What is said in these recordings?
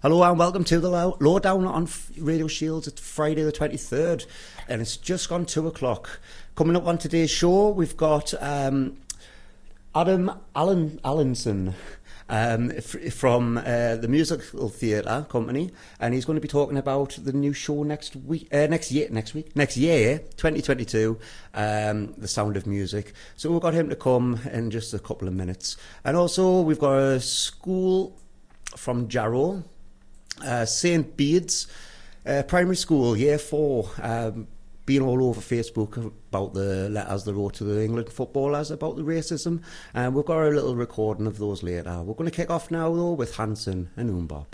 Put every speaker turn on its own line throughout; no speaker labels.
Hello and welcome to the low, lowdown on Radio Shields. It's Friday the 23rd and it's just gone two o'clock. Coming up on today's show, we've got um, Adam Allen Allenson. Um, f- from uh, the musical theatre company, and he's going to be talking about the new show next week, uh, next year, next week, next year, 2022, um, the Sound of Music. So we've got him to come in just a couple of minutes, and also we've got a school from Jarrow, uh, St. Bede's uh, Primary School, Year 4, um, been all over Facebook about the letters they wrote to the England footballers about the racism. And we've got a little recording of those later. We're going to kick off now, though, with Hanson and MMMBop.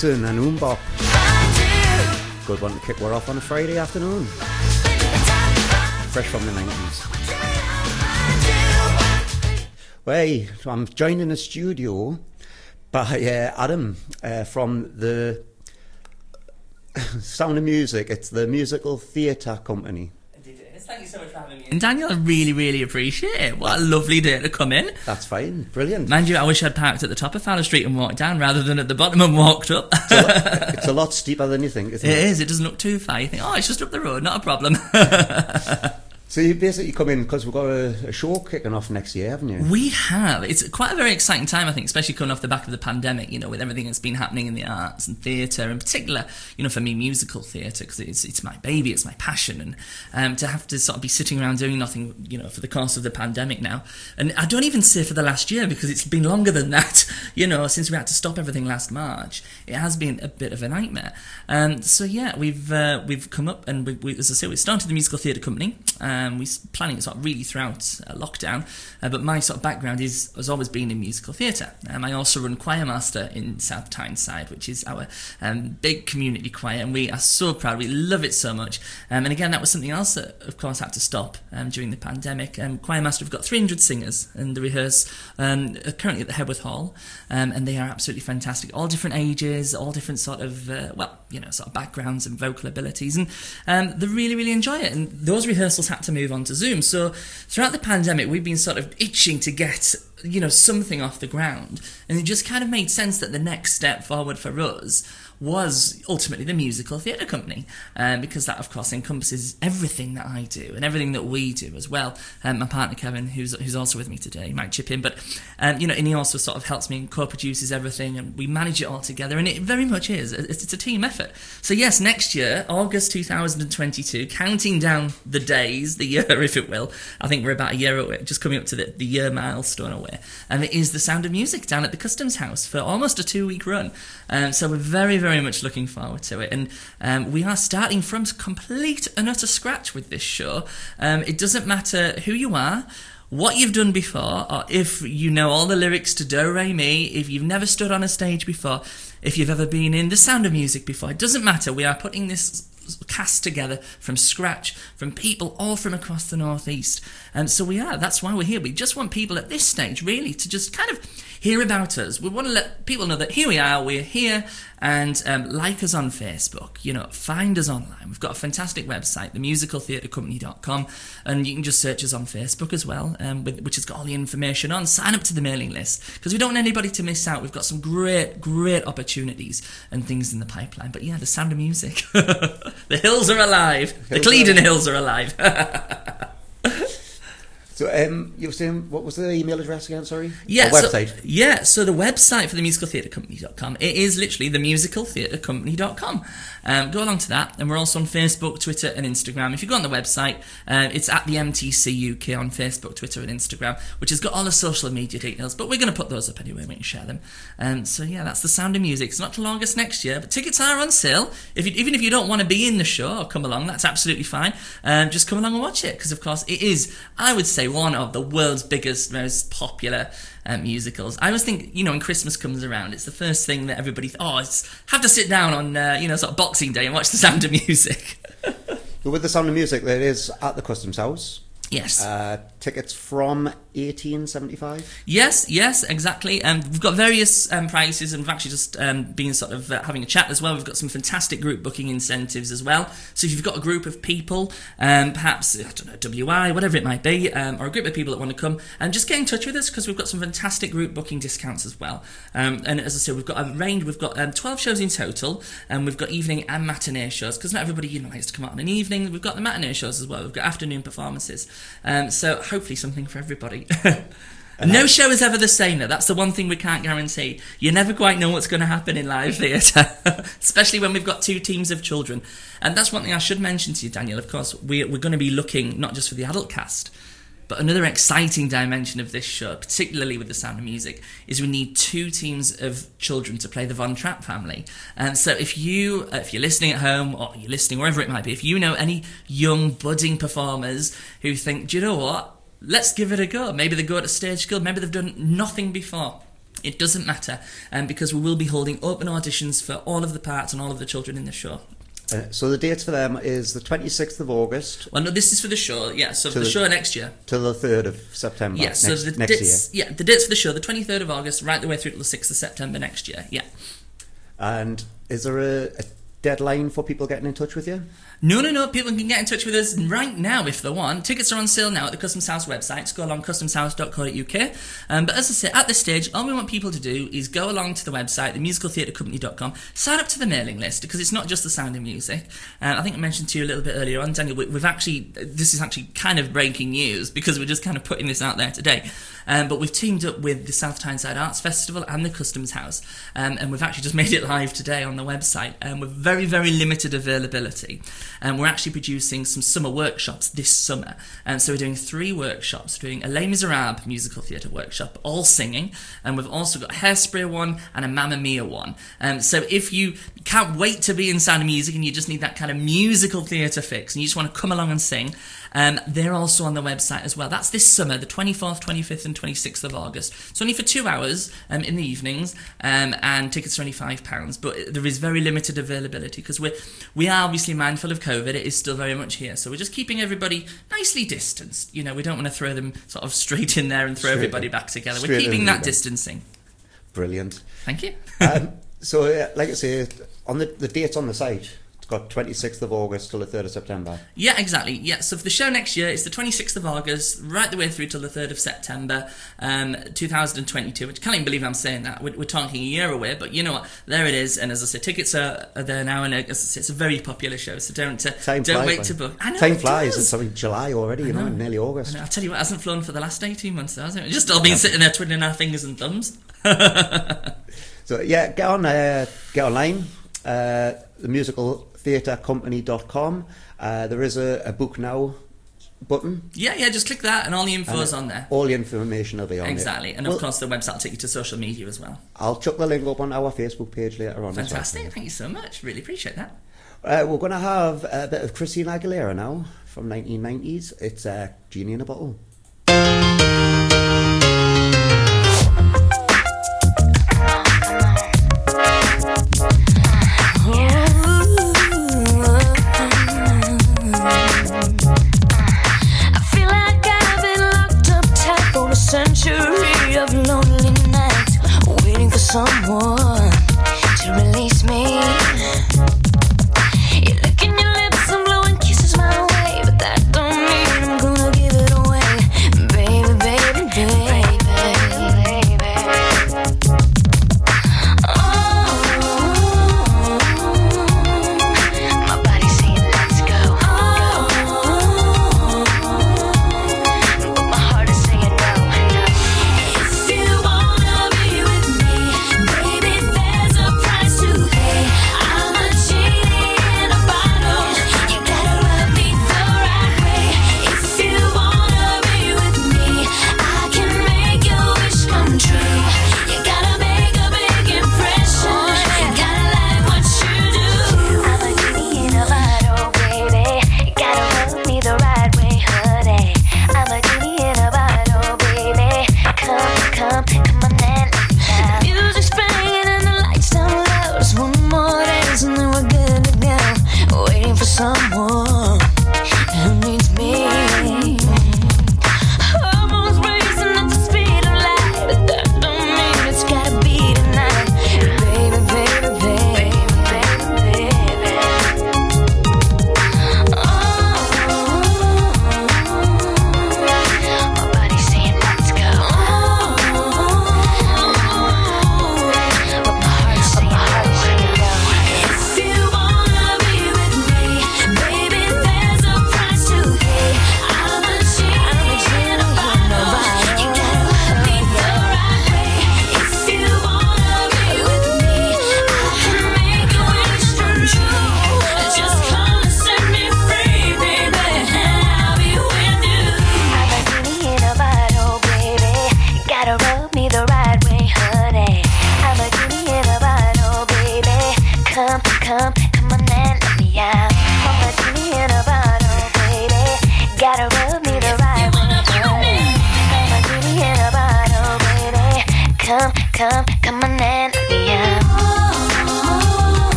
Hanson and MMMBop. Good one to kick we're off on a Friday afternoon. Fresh from the 90s. Well, I'm joined in the studio by uh, Adam uh, from the Sound of Music. It's the musical theatre company.
Thank you so much for having me. And Daniel, I really, really appreciate it. What a lovely day to come in.
That's fine. Brilliant.
Mind you, I wish I'd parked at the top of Fowler Street and walked down rather than at the bottom and walked up.
It's a, lot, it's a lot steeper than you think, isn't
it
it?
is. It doesn't look too far. You think, oh, it's just up the road, not a problem.
So you basically come in because we've got a, a, show kicking off next year, haven't you?
We have. It's quite a very exciting time, I think, especially coming off the back of the pandemic. You know, with everything that's been happening in the arts and theatre, in particular. You know, for me, musical theatre because it's it's my baby, it's my passion, and um, to have to sort of be sitting around doing nothing, you know, for the course of the pandemic now, and I don't even say for the last year because it's been longer than that. You know, since we had to stop everything last March, it has been a bit of a nightmare. Um, so yeah, we've uh, we've come up and we, we, as I say, we started the musical theatre company. Um, we're planning it sort of really throughout uh, lockdown, uh, but my sort of background is has always been in musical theatre. Um, I also run Choir Master in South Tyneside, which is our um, big community choir, and we are so proud. We love it so much. Um, and again, that was something else that, of course, had to stop um, during the pandemic. Um, we've got 300 singers, and they rehearse um, currently at the Hedworth Hall, and they are absolutely fantastic. All different ages, all different sort of uh, well, you know, sort of backgrounds and vocal abilities, and um, they really, really enjoy it. And those rehearsals had to move on to Zoom. So throughout the pandemic, we've been sort of itching to get you know something off the ground, and it just kind of made sense that the next step forward for us was ultimately the musical theatre company, um, because that, of course, encompasses everything that I do and everything that we do as well. Um, my partner Kevin, who's who's also with me today, might chip in, but um, you know, and he also sort of helps me and co-produces everything, and we manage it all together, and it very much is. It's, it's a team effort. So yes, next year, August 2022, counting down the days, the year, if it will. I think we're about a year away, just coming up to the, the year milestone away, and it is the Sound of Music down at the Customs House for almost a two-week run. Um, so we're very, very very much looking forward to it. And um, we are starting from complete and utter scratch with this show. Um, it doesn't matter who you are what you've done before, or if you know all the lyrics to Do Re Mi, if you've never stood on a stage before, if you've ever been in the sound of music before, it doesn't matter. We are putting this cast together from scratch from people all from across the northeast and so we are that's why we're here we just want people at this stage really to just kind of hear about us we want to let people know that here we are we're here and um, like us on Facebook. You know, find us online. We've got a fantastic website, themusicaltheatrecompany.com, and you can just search us on Facebook as well, um, with, which has got all the information on. Sign up to the mailing list because we don't want anybody to miss out. We've got some great, great opportunities and things in the pipeline. But yeah, the sound of music. the hills are alive. The Cleadon Hills are alive.
So um, you were saying what was the email address again? Sorry.
Yeah.
Or website.
So, yeah. So the website for the musicaltheatrecompany.com it is literally the musicaltheatrecompany.com. Um, go along to that, and we're also on Facebook, Twitter, and Instagram. If you go on the website, uh, it's at the MTC UK on Facebook, Twitter, and Instagram, which has got all the social media details. But we're going to put those up anyway. We can share them. Um, so yeah, that's the sound of music. It's not till August next year, but tickets are on sale. If you, even if you don't want to be in the show or come along, that's absolutely fine. Um, just come along and watch it because, of course, it is. I would say one of the world's biggest, most popular um, musicals. I always think, you know, when Christmas comes around, it's the first thing that everybody, th- oh, it's have to sit down on, uh, you know, sort of Boxing Day and watch The Sound of Music.
with The Sound of Music, that is at the Customs House.
Yes.
Uh, tickets from 1875?
Yes, yes, exactly. Um, we've got various um, prices and we've actually just um, been sort of uh, having a chat as well. We've got some fantastic group booking incentives as well. So if you've got a group of people, um, perhaps, I don't know, WI, whatever it might be, um, or a group of people that want to come, and just get in touch with us because we've got some fantastic group booking discounts as well. Um, and as I said, we've got a range, we've got 12 shows in total, and we've got evening and matinee shows because not everybody, you know, likes to come out on an evening. We've got the matinee shows as well. We've got afternoon performances. Um, so hopefully something for everybody. no show is ever the same. That's the one thing we can't guarantee. You never quite know what's going to happen in live theatre, especially when we've got two teams of children. And that's one thing I should mention to you, Daniel. Of course, we're, we're going to be looking not just for the adult cast, but another exciting dimension of this show, particularly with the sound of music, is we need two teams of children to play the Von Trapp family. And so if you, uh, if you're listening at home or you're listening wherever it might be, if you know any young budding performers who think, do you know what? Let's give it a go. Maybe they go to stage school. Maybe they've done nothing before. It doesn't matter, um, because we will be holding open auditions for all of the parts and all of the children in the show.
Uh, so the dates for them is the 26th of August.
Well, no, this is for the show, yeah. So for the, the, show next year.
Till the 3rd of September. Yeah, next, so the next
dates,
year.
Yeah, the dates for the show, the 23rd of August, right the way through to the 6th of September next year, yeah.
And is there a, a deadline for people getting in touch with you?
No, no, no. People can get in touch with us right now if they want. Tickets are on sale now at the Customs House website. Go along customshouse.co.uk. Um, but as I say, at this stage, all we want people to do is go along to the website, themusicaltheatrecompany.com, sign up to the mailing list because it's not just the sound of music. Uh, I think I mentioned to you a little bit earlier on, Daniel, we, we've actually, this is actually kind of breaking news because we're just kind of putting this out there today. Um, but we've teamed up with the South Tyneside Arts Festival and the Customs House, um, and we've actually just made it live today on the website. Um, with very, very limited availability, and we're actually producing some summer workshops this summer. And so we're doing three workshops. We're doing a Les Miserables musical theatre workshop, all singing, and we've also got a Hairspray one and a Mamma Mia one. Um, so if you can't wait to be in Sound of Music and you just need that kind of musical theatre fix, and you just want to come along and sing, um, they're also on the website as well. That's this summer, the 24th, 25th, and 26th of August. It's only for two hours um, in the evenings, um, and tickets are only £5. But there is very limited availability because we're, we are obviously mindful of COVID. It is still very much here. So we're just keeping everybody nicely distanced. You know, we don't want to throw them sort of straight in there and throw
Straight
everybody
in.
back together.
Straight
we're keeping that distancing.
Brilliant.
Thank you.
um, so, uh, like I say, on the, the dates on the site, got 26th of August till the 3rd of September.
Yeah, exactly. Yeah, so for the show next year, it's the 26th of August, right the way through till the 3rd of September, um, 2022, which I can't even believe I'm saying that. We're, we're talking a year away, but you know what? There it is. And as I said, tickets are, are there now, and as I say, it's a very popular show, so don't, uh,
Time
don't
flies,
wait to book. I know,
Time
it
flies.
does.
It's something July already, you know,
know.
nearly August.
I know, I'll tell you what, it hasn't flown for the last 18 months, though, hasn't it? Just all been sitting there twiddling our fingers and thumbs.
So yeah, get on, uh, get online. Uh, the musicaltheatrecompany.com. Uh, there is a, a book now button.
Yeah, yeah, just click that, and all the info's on there.
All the information will be on it.
Exactly, and of
Well,
course the website will take you to social media as well.
I'll chuck the link up on our Facebook page later on. as well.
Fantastic, thank you so much. Really appreciate that.
Uh, we're going to have a bit of Christina Aguilera now from 1990s. It's uh, Genie in a Bottle.
Waiting for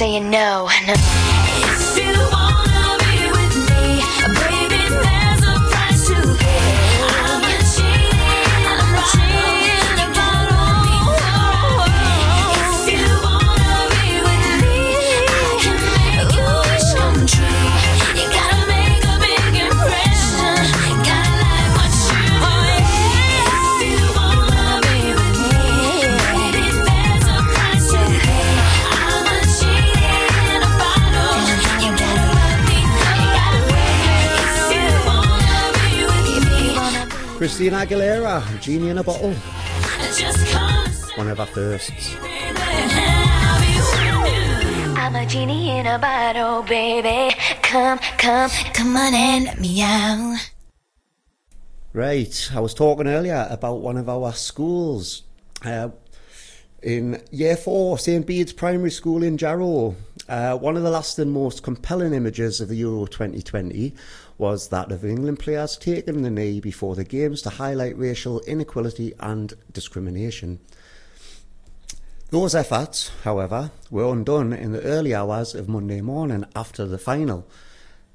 saying no. no. Christina Aguilera, Genie in a Bottle, one of our firsts.
I'm a genie in a bottle, baby. Come, come, come on and let me out.
Right, I was talking earlier about one of our schools. Uh, in year four, St Bede's Primary School in Jarrow. Uh, one of the last and most compelling images of the Euro 2020 was that of England players taking the knee before the games to highlight racial inequality and discrimination. Those efforts, however, were undone in the early hours of Monday morning after the final.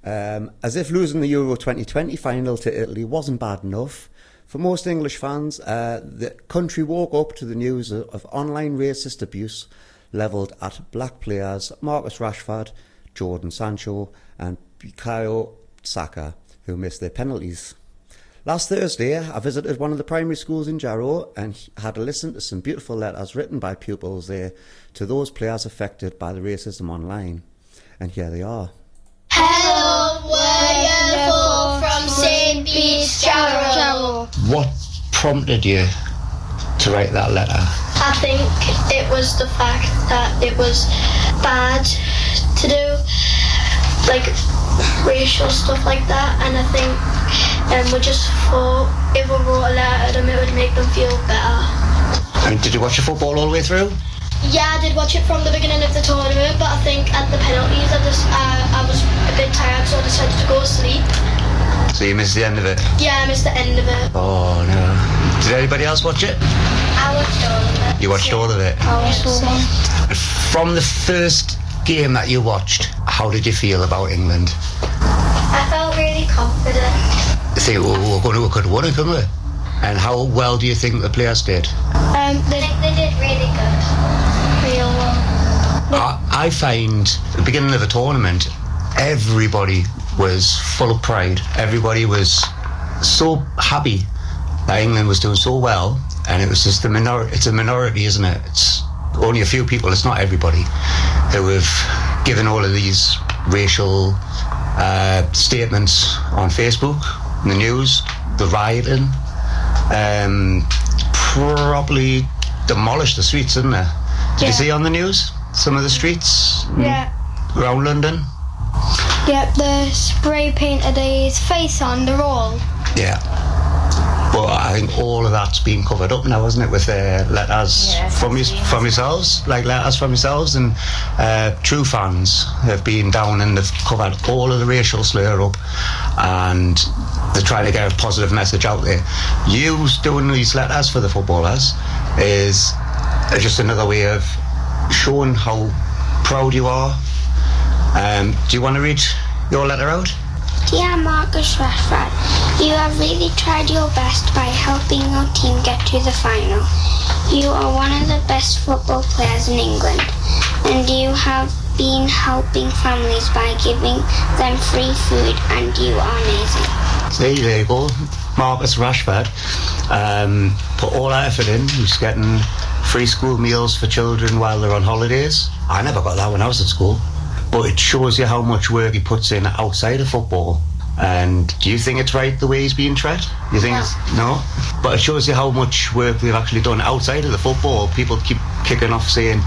Um, as if losing the Euro 2020 final to Italy wasn't bad enough, for most English fans, uh, the country woke up to the news of, of online racist abuse levelled at black players Marcus Rashford, Jordan Sancho, and Bukayo Saka, who missed their penalties. Last Thursday, I visited one of the primary schools in Jarrow and had a listen to some beautiful letters written by pupils there to those players affected by the racism online. And here they are.
Hello, we're from St. Bede's Jarrow.
What prompted you to write that letter?
I think it was the fact that it was bad to do like racial stuff like that, and I think um, we just thought if we wrote a letter to them, it would make them feel better.
I mean, did you watch the football all the way through?
Yeah, I did watch it from the beginning of the tournament, but I think at the penalties, I just uh, I was a bit tired, so I decided to go to sleep.
So you missed the end of it?
Yeah, I missed the end of it.
Oh no. Did anybody else watch it?
I watched all of it.
You watched all of it?
I watched all of it.
From the first game that you watched, how did you feel about England?
I felt really confident.
Think, oh, we're going to, we have won it, couldn't we? And how well do you think the players did?
Um, think they did really good. Real well.
I, I find at the beginning of the tournament, everybody was full of pride. Everybody was so happy that England was doing so well, and it was just a minority. It's a minority, isn't it? It's only a few people. It's not everybody who have given all of these racial uh, statements on Facebook, in the news, the rioting, um, probably demolished the streets, didn't it? Did you see on the news some of the streets
Yeah.
around London?
Yep, the spray painted his face on the wall.
Yeah. But I think all of that's been covered up now, isn't it, with uh, letters from your, from yourselves, like letters from yourselves, and uh, true fans have been down and they've covered all of the racial slur up, and they're trying to get a positive message out there. You doing these letters for the footballers is just another way of showing how proud you are. Um, do you want to read your letter out?
Dear Marcus Rashford, you have really tried your best by helping your team get to the final. You are one of the best football players in England, and you have been helping families by giving them free food, and you are amazing.
There you go. Marcus Rashford um, put all that effort in. He's getting free school meals for children while they're on holidays. I never got that when I was at school. But it shows you how much work he puts in outside of football. And do you think it's right the way he's being treated? You think it's no? But it shows you how much work they've actually done outside of the football. People keep kicking off saying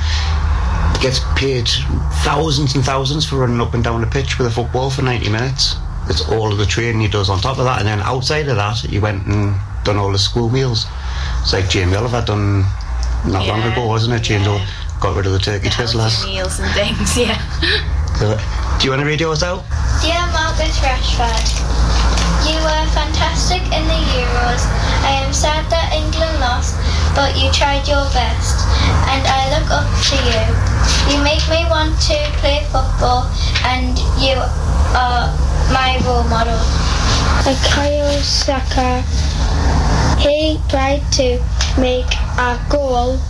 gets paid thousands and thousands for running up and down the pitch with a football for 90 minutes. It's all of the training he does on top of that, and then outside of that, he went and done all the school meals. It's like Jamie Oliver done not long ago, wasn't it? Changed all, got rid of the turkey twizzlers.
meals and things, yeah.
Do you want to read yours out?
Dear Marcus Rashford, you were fantastic in the Euros. I am sad that England lost, but you tried your best, and I look up to you. You make me want to play football, and you are my role model. Akayo Saka, he tried to make a goal.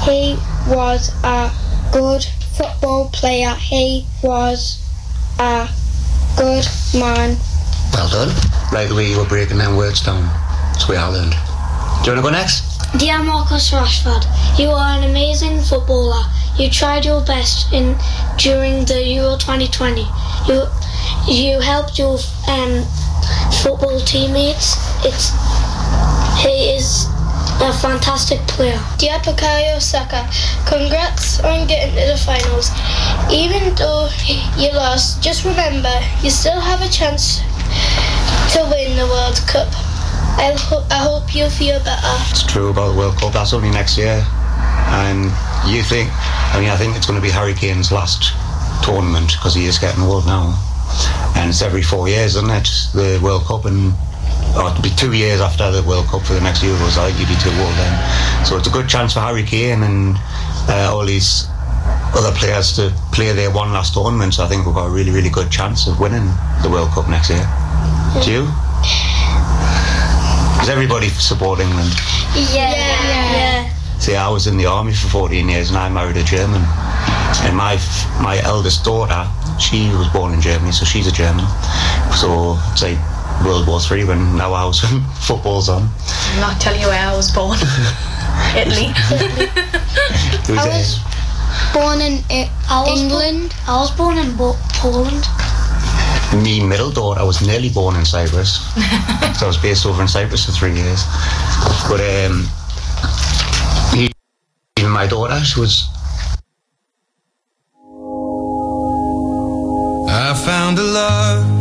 He was a good football player. He was a good man.
Well done. Right the way you were breaking them words down. That's what I learned. Do you want to go next?
Dear Marcus Rashford, you are an amazing footballer. You tried your best in during the Euro 2020. You you helped your um, football teammates. It's
He is a fantastic player.
Bukayo Saka, congrats on getting to the finals. Even though you lost, just remember you still have a chance to win the World Cup. I, ho- I hope you feel better.
It's true about the World Cup. That's only next year. And you think, I mean, I think it's going to be Harry Kane's last tournament because he is getting old now. And it's every four years, isn't it? The World Cup and or it'll be two years after the World Cup for the next Euros. I think he'll be too old then. So it's a good chance for Harry Kane and uh, all these other players to play their one last tournament. So I think we've got a really, really good chance of winning the World Cup next year. Do you? Is everybody support England?
Yeah. yeah. yeah.
See, I was in the army for 14 years and I married a German. And my my eldest daughter, she was born in Germany, so she's a German. So, say, World War Three when now house when football's on.
I'll not tell you where I was born. Italy.
Who's
I was born in I-
I was
England.
I was born in Bo- Poland.
Me middle daughter was nearly born in Cyprus. so I was based over in Cyprus for three years. But um, he- even my daughter, she was
I found a love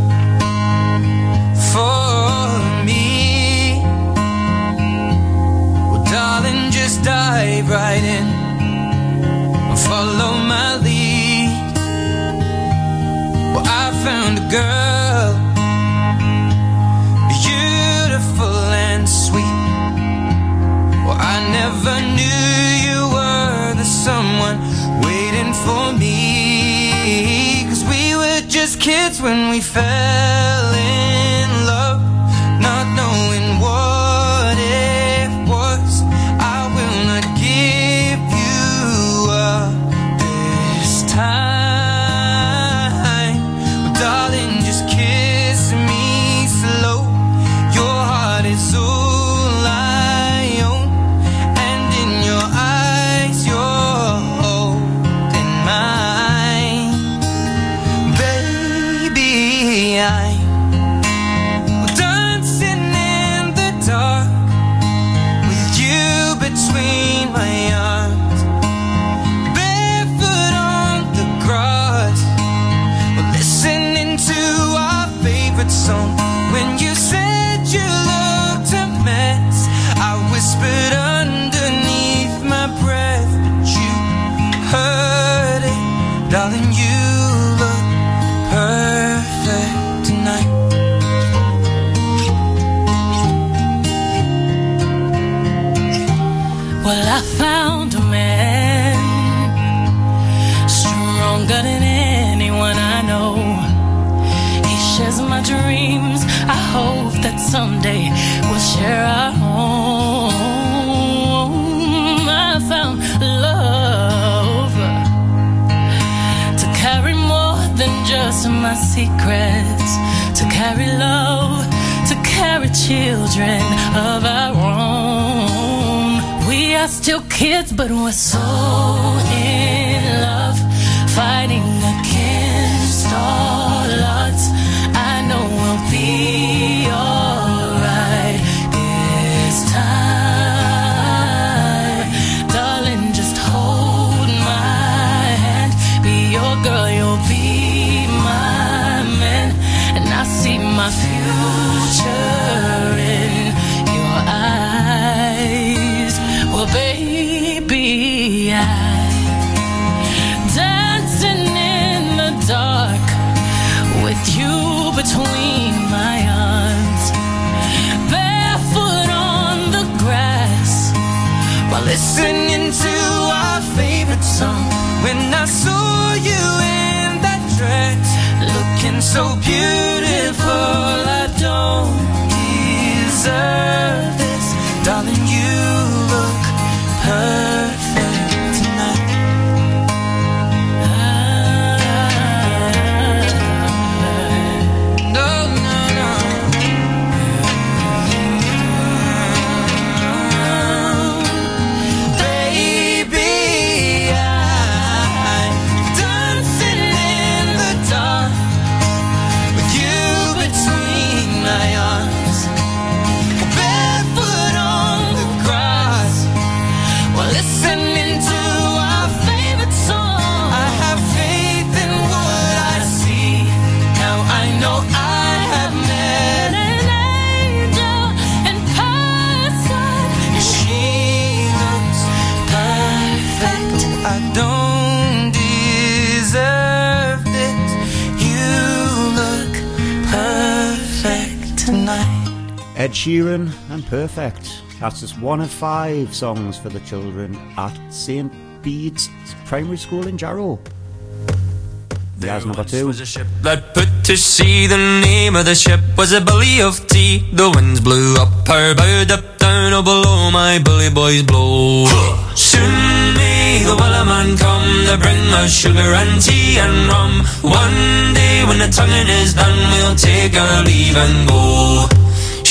Sheeran and Perfect. That's just one of five songs for the children at St. Bede's Primary School in Jarrow. There's number two.
was a ship that put to sea. The name of the ship was a Billy of Tea. The winds blew up her bow, up down, oh below my bully boys blow. Soon may the wellerman come to bring us sugar and tea and rum. One day when the tonguing is done, we'll take our leave and go.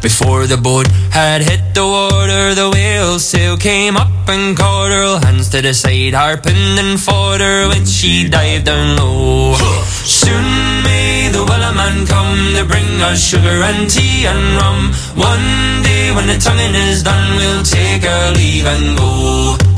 before the boat had hit the water, the whale sail came up and caught her. Hands to the side, harping and fought her when she dived down low. Soon may the wellerman come to bring us sugar and tea and rum. One day when the tonguing is done, we'll take our leave and go.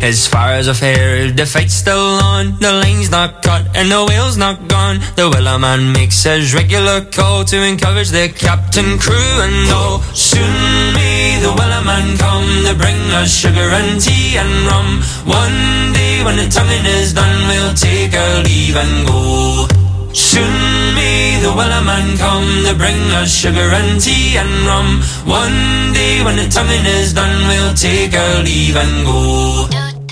As far as I've heard, the fight's still on. The lane's not cut and the whale's not gone. The wellerman makes his regular call to encourage the captain, crew, and all. Soon may the wellerman come to bring us sugar and tea and rum. One day when the tonguing is done, we'll take our leave and go. Soon may the wellerman come to bring us sugar and tea and rum. One day when the tonguing is done, we'll take our leave and go.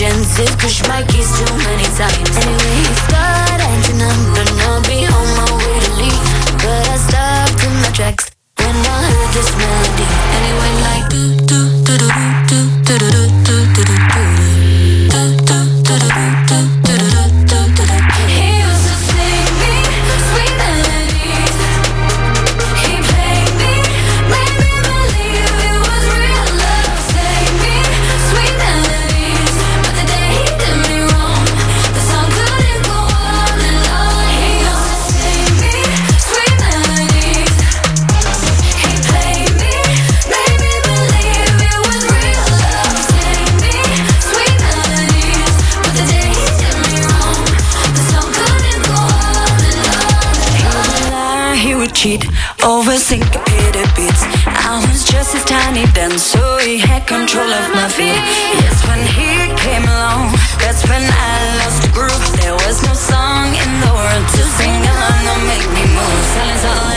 many chances, my keys too many times. Anyway, he started acting up, I'll be on my syncopated beats. I was just his tiny then So he had control of my feet. Yes, when he came along, that's when I lost the groove. There was no song in the world to sing along or make me move. Silence all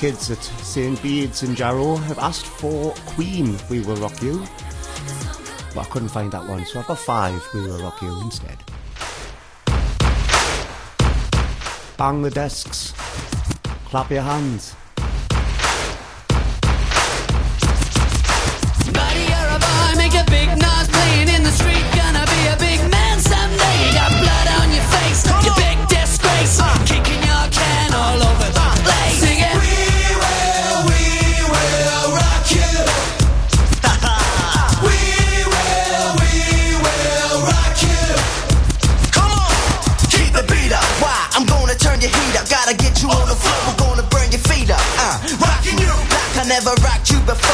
kids at St. Bede's in Jarrow have asked for Queen We Will Rock You. But I couldn't find that one, so I've got five We Will Rock You instead. Bang the desks. Clap your hands.
never rocked you before.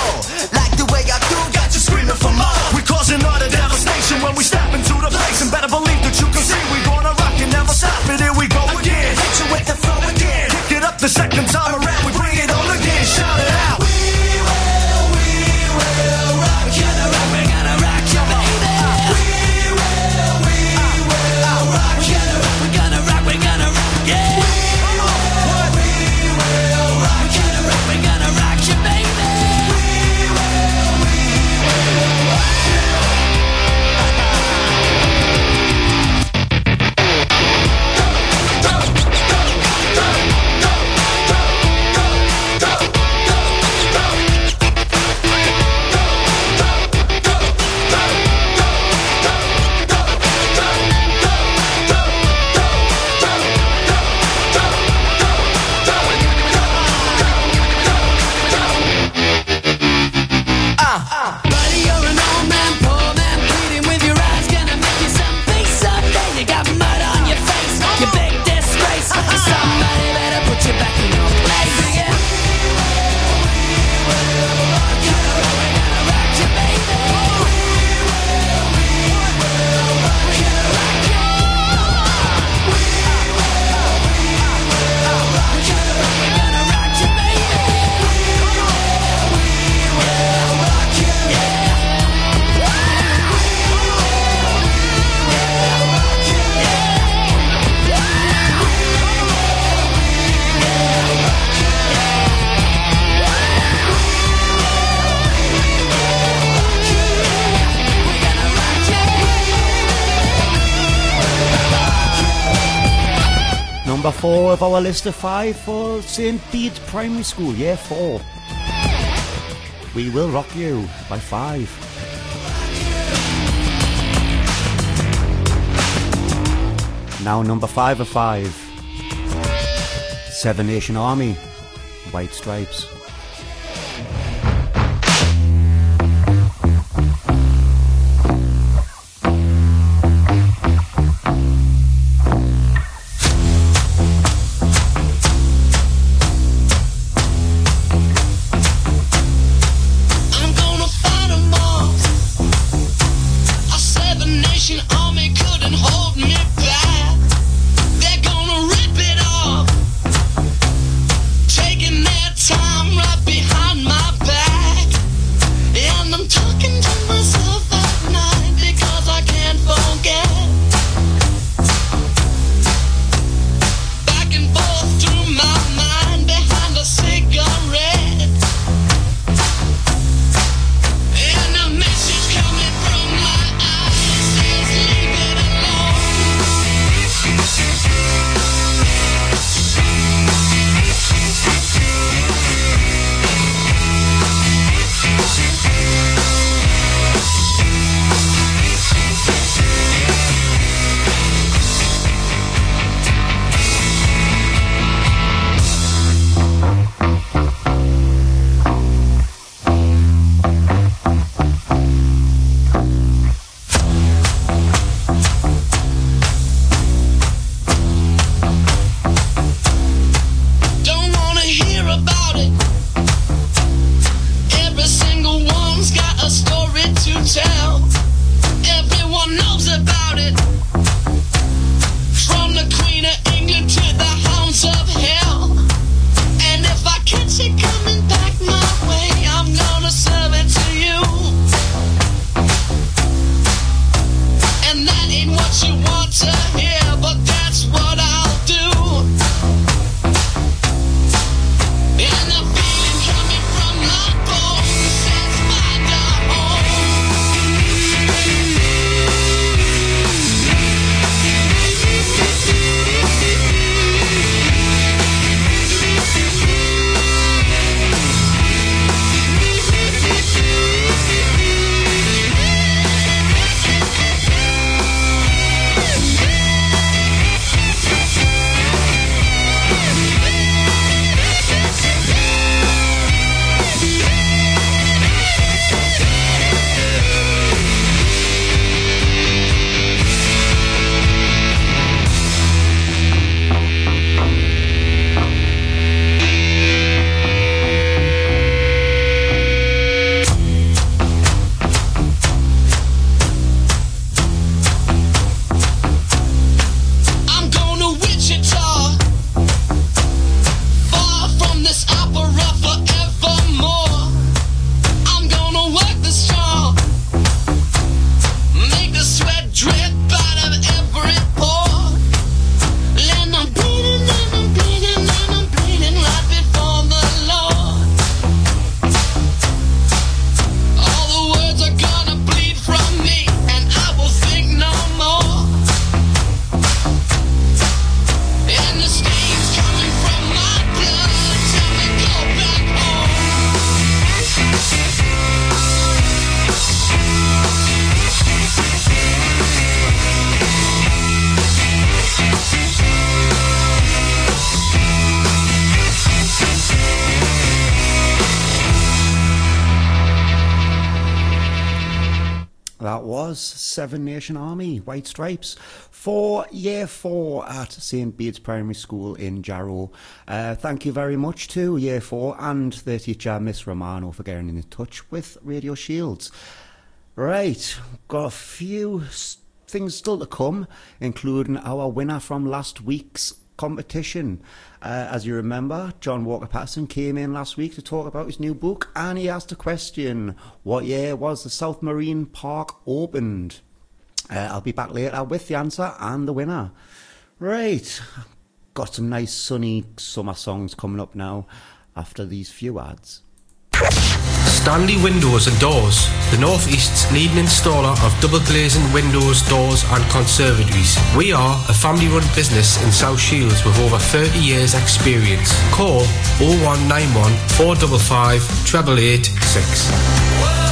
our list of 5 for St. Bede Primary School, year 4. We Will Rock You by 5. Now number 5 of 5. Seven Nation Army, White Stripes. White Stripes, for year four at St. Bede's Primary School in Jarrow. Uh, thank you very much to year four and their teacher, Miss Romano, for getting in touch with Radio Shields. Right, got a few things still to come, including our winner from last week's competition. Uh, as you remember, John Walker Patterson came in last week to talk about his new book and he asked a question What year was the South Marine Park opened? Uh, I'll be back later with the answer and the winner. Right, got some nice sunny summer songs coming up now after these few ads.
Stanley Windows and Doors, the North East's leading installer of double glazing windows, doors and conservatories. We are a family run business in South Shields with over 30 years experience. Call 0191 455 8886.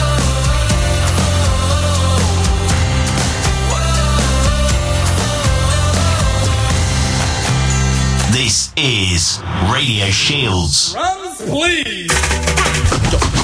This is Radio Shields.
Drums, please.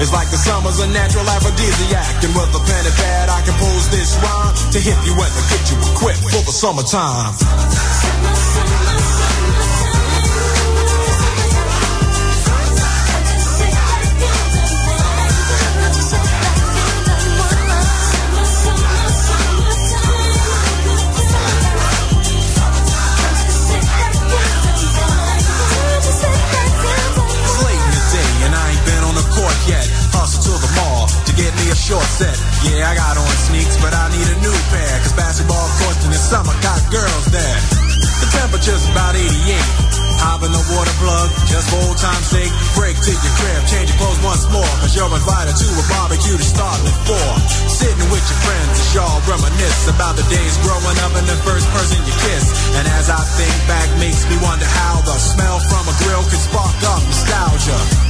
It's like the summer's a natural aphrodisiac. And with a pen and pad, I compose this rhyme to hit you and to get you equipped for the summertime. It's short set. Yeah, I got on sneaks, but I need a new pair. Cause basketball courts in the summer got girls there. The temperature's about 88. Hop in the water plug, just for old time's sake. Break to your crib, change your clothes once more. Cause you're invited to a barbecue to start at four. Sitting with your friends as y'all reminisce about the days growing up and the first person you kiss. And as I think back, makes me wonder how the smell from a grill could spark up nostalgia.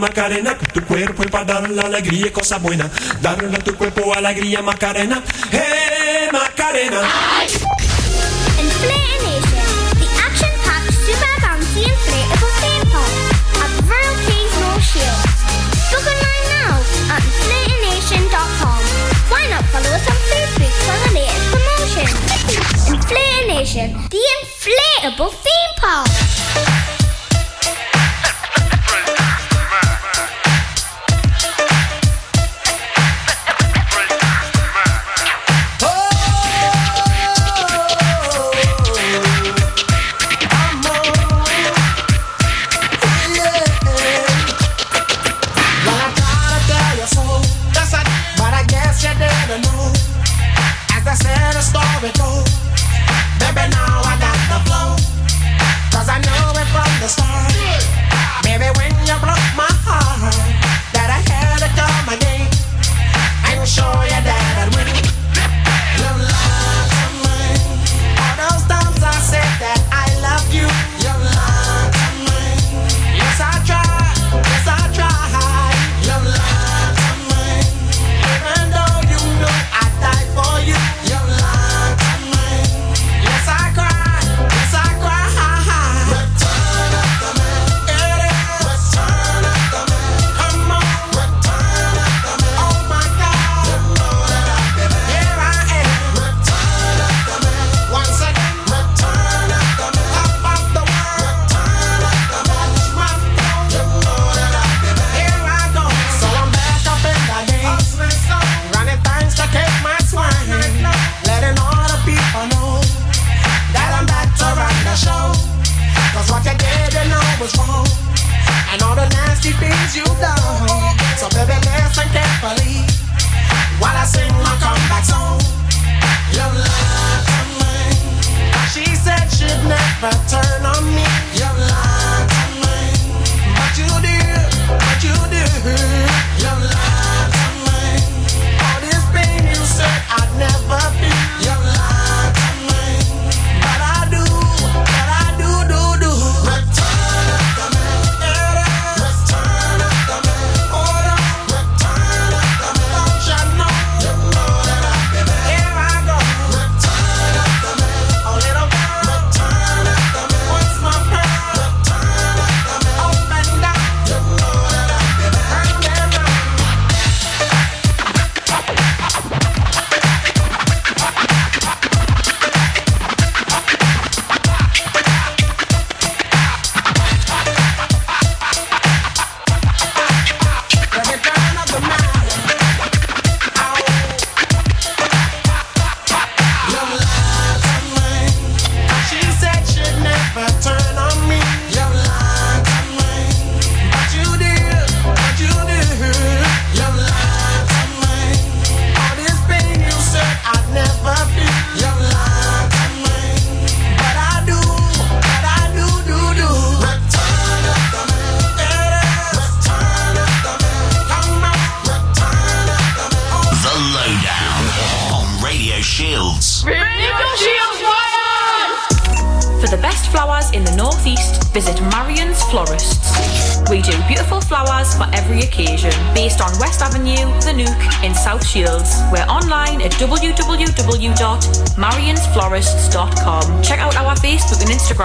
Macarena, que tu cuerpo es para dar la alegría y. Darle a tu cuerpo alegría, Macarena. ¡Eh, Macarena!
Ay. The action-packed, super online now at Why not follow us on Facebook for the latest promotion? Inflator Nation, the inflatable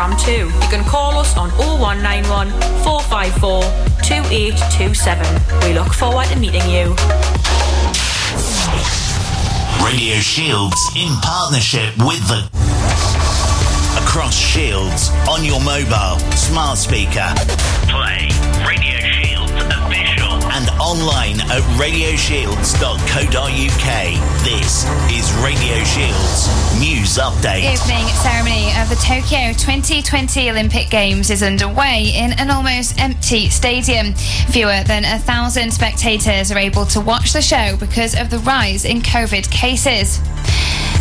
Instagram too. You can call us on 0191 454 2827. We look forward to meeting you.
Radio Shields in partnership with the Across Shields on your mobile, smart speaker. Online at radioshields.co.uk. This is Radio Shields News Update.
opening ceremony of the Tokyo 2020 Olympic Games is underway in an almost empty stadium. Fewer than a thousand spectators are able to watch the show because of the rise in COVID cases.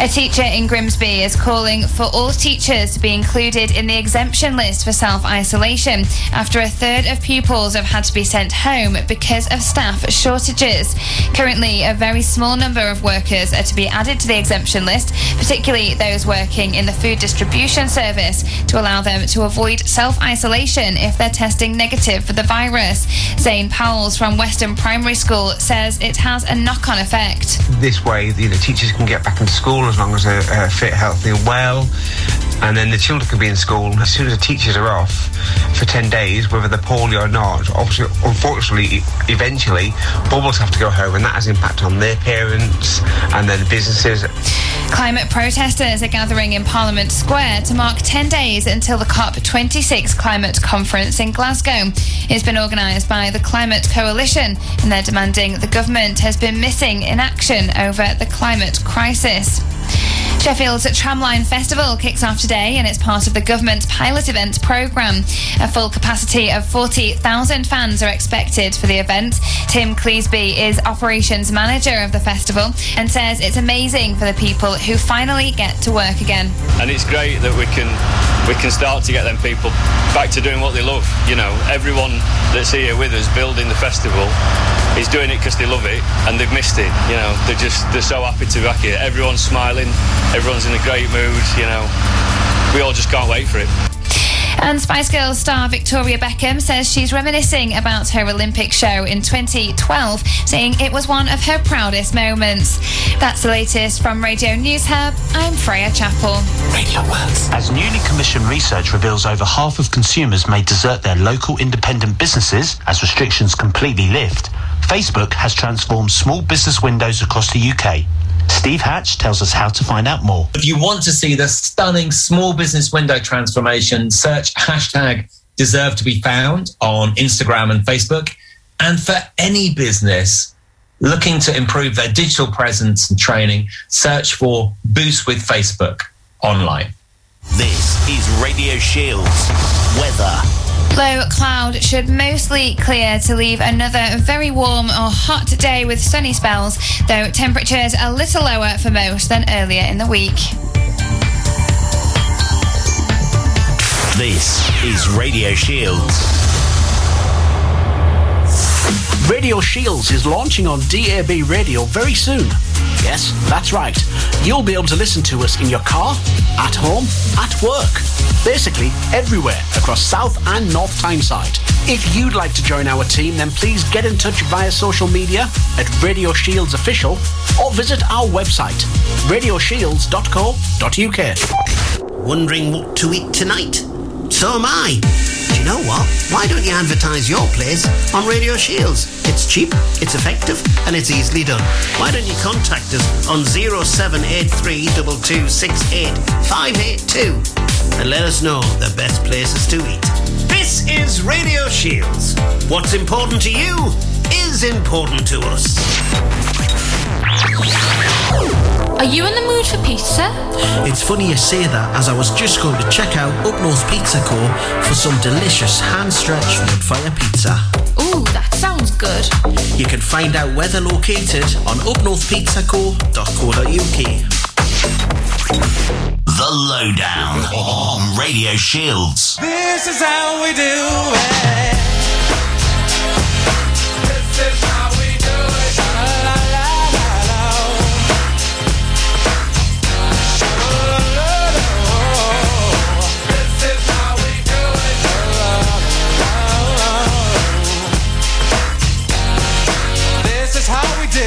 A teacher in Grimsby is calling for all teachers to be included in the exemption list for self isolation after a third of pupils have had to be sent home because of staff shortages. Currently, a very small number of workers are to be added to the exemption list, particularly those working in the food distribution service, to allow them to avoid self isolation if they're testing negative for the virus. Zane Powells from Western Primary School says it has a knock on effect.
this way, you know, teachers can get back into school as long as they're uh, fit, healthy, and well. And then the children can be in school as soon as the teachers are off for 10 days, whether they're poorly or not. Obviously, unfortunately, eventually, bubbles have to go home, and that has impact on their parents and then businesses.
Climate protesters are gathering in Parliament Square to mark 10 days until the COP26 climate conference in Glasgow. It's been organised by the Climate Coalition and they're demanding the government has been missing in action over the climate crisis. Sheffield's Tramline Festival kicks off today and it's part of the government's pilot event programme. A full capacity of 40,000 fans are expected for the event. Tim Cleesby is operations manager of the festival and says it's amazing for the people who finally get to work again.
and it's great that we can we can start to get them people back to doing what they love. You know, everyone that's here with us building the festival is doing it because they love it and they've missed it. You know, they're just they're so happy to be back here. Everyone's smiling, everyone's in a great mood. You know, we all just can't wait for it.
And Spice Girls star Victoria Beckham says she's reminiscing about her Olympic show in 2012, saying it was one of her proudest moments. That's the latest from Radio News Hub. I'm Freya Chappell.
Radio Works. As newly commissioned research reveals over half of consumers may desert their local independent businesses as restrictions completely lift, Facebook has transformed small business windows across the UK. Steve Hatch tells us how to find out more.
If you want to see the stunning small business window transformation, search hashtag deserve to be found on Instagram and Facebook. And for any business looking to improve their digital presence and training, search for Boost with Facebook online.
This is Radio Shields Weather.
Low cloud should mostly clear to leave another very warm or hot day with sunny spells, though temperatures a little lower for most than earlier in the week.
This is Radio Shields.
Radio Shields is launching on DAB radio very soon. Yes, that's right. You'll be able to listen to us in your car, at home, at work. Basically, everywhere across South and North Tyneside. If you'd like to join our team, then please get in touch via social media at Radio Shields Official or visit our website, radioshields.co.uk.
Wondering what to eat tonight? So am I. You know what? Why don't you advertise your place on Radio Shields? It's cheap, it's effective, and it's easily done. Why don't you contact us on 0783 582 and let us know the best places to eat. This is Radio Shields. What's important to you is important to us.
Are you in the mood for pizza?
It's funny you say that as I was just going to check out Up North Pizza Co. for some delicious hand-stretched wood fire pizza.
Ooh, that sounds good.
You can find out where they're located on upnorthpizzaco.co.uk.
The Lowdown on Radio Shields.
This is how we do it. This is how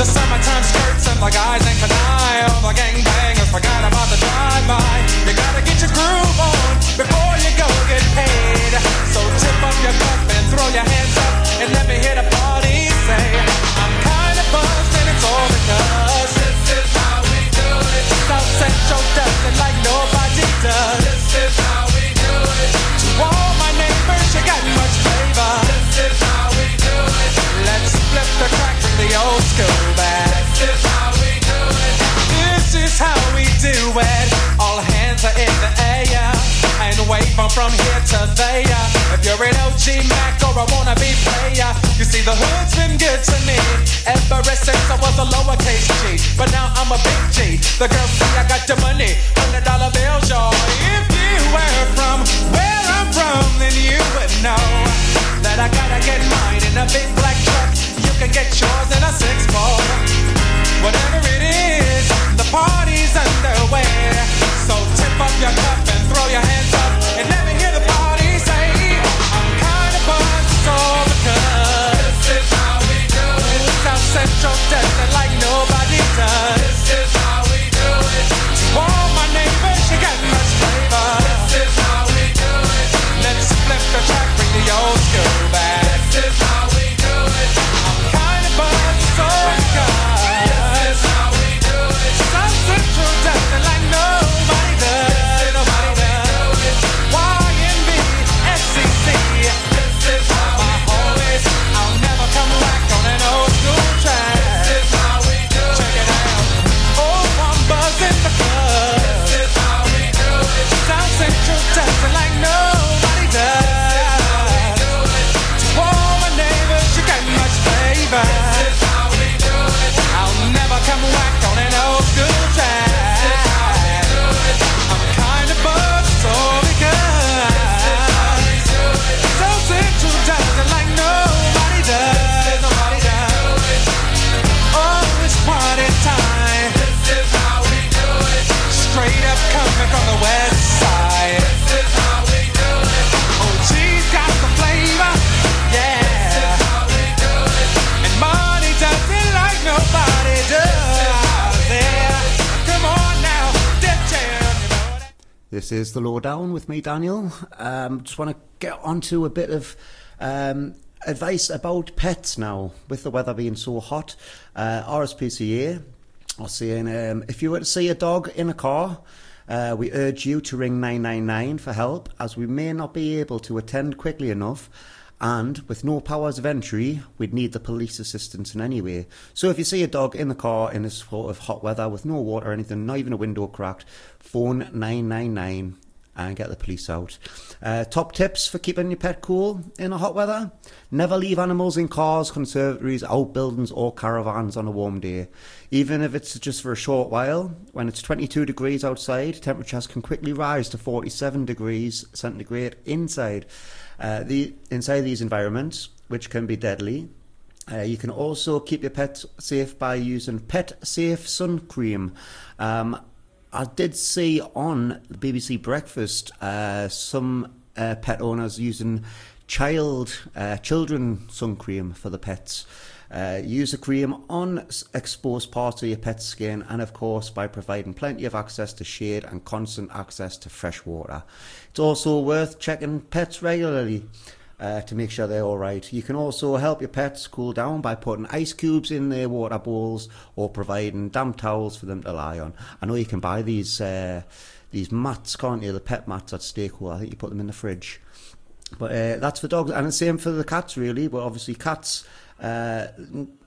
The summertime skirts and the guys ain't canine. All the gangbangers forgot about the drive-by. You gotta get your groove on before you go get paid. So tip up your cup and throw your hands up and let me hear the party say, I'm kinda buzzed and it's all because this is how we do it. South Central does it like nobody does. This is how we do it. To all my neighbors, you got much flavor. This is how we do it. Let's flip the crack the old school back. This is how we do it. This is how we do it. All hands are in the air and wave from from here to there. If you're an OG Mac or a wannabe player, you see the hood's been good to me ever since I was a lowercase G. But now I'm a big G. The girls see I got the money, hundred dollar bills, y'all. If you were from where I'm from, then you would know that I gotta get mine in a big black can get yours in a six four.
The lowdown with me, Daniel. Um, just want to get onto a bit of um, advice about pets now. With the weather being so hot, uh, RSPCA are saying um, if you were to see a dog in a car, uh, we urge you to ring 999 for help, as we may not be able to attend quickly enough. And with no powers of entry, we'd need the police assistance in any way. So if you see a dog in the car in this sort of hot weather with no water or anything, not even a window cracked, phone 999 and get the police out. Uh, top tips for keeping your pet cool in a hot weather? Never leave animals in cars, conservatories, outbuildings, or caravans on a warm day. Even if it's just for a short while, when it's 22 degrees outside, temperatures can quickly rise to 47 degrees centigrade inside. Uh, the inside these environments, which can be deadly, uh, you can also keep your pet safe by using Pet Safe Sun Cream. Um, I did see on the BBC Breakfast uh, some uh, pet owners using child uh, children sun cream for the pets. Uh, use the cream on exposed parts of your pet's skin, and of course, by providing plenty of access to shade and constant access to fresh water. It's also worth checking pets regularly uh, to make sure they're all right. You can also help your pets cool down by putting ice cubes in their water bowls or providing damp towels for them to lie on. I know you can buy these uh, these mats, can't you? The pet mats at Cool. I think you put them in the fridge. But uh, that's for dogs, and the same for the cats, really. But obviously, cats uh,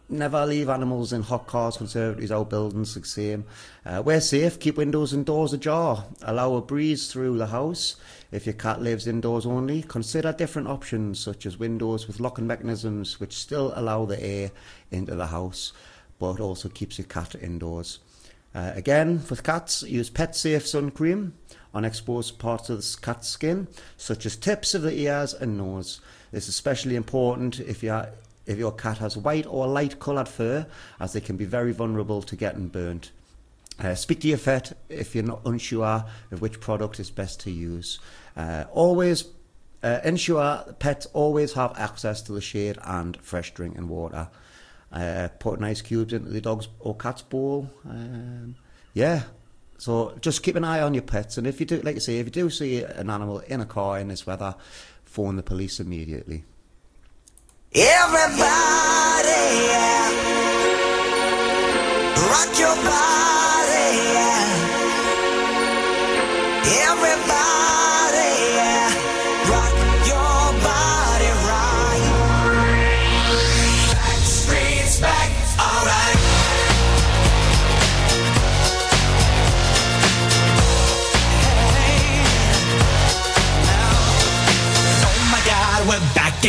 never leave animals in hot cars, conservatories, outbuildings. The same. Uh, we're safe. Keep windows and doors ajar. Allow a breeze through the house. If your cat lives indoors only, consider different options such as windows with locking mechanisms, which still allow the air into the house, but also keeps your cat indoors. Uh, again, for cats, use pet safe sun cream on exposed parts of the cat's skin, such as tips of the ears and nose. This is especially important if, you are, if your cat has white or light coloured fur, as they can be very vulnerable to getting burnt. Uh, speak to your vet if you're not unsure of which product is best to use. Uh, always uh, ensure pets always have access to the shade and fresh drinking water. Uh, put ice cubes into the dog's or cat's bowl. Um, yeah. So just keep an eye on your pets, and if you do, like I say, if you do see an animal in a car in this weather, phone the police immediately.
Everybody, rock your body,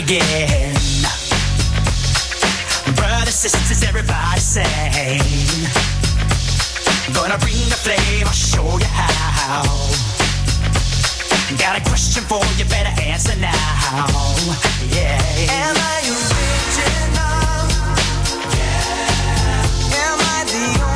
again. Brothers, sisters, everybody sing. Gonna bring the flame, I'll show you how. Got a question for you, better answer now. Yeah.
Am I original?
Yeah.
Am I the only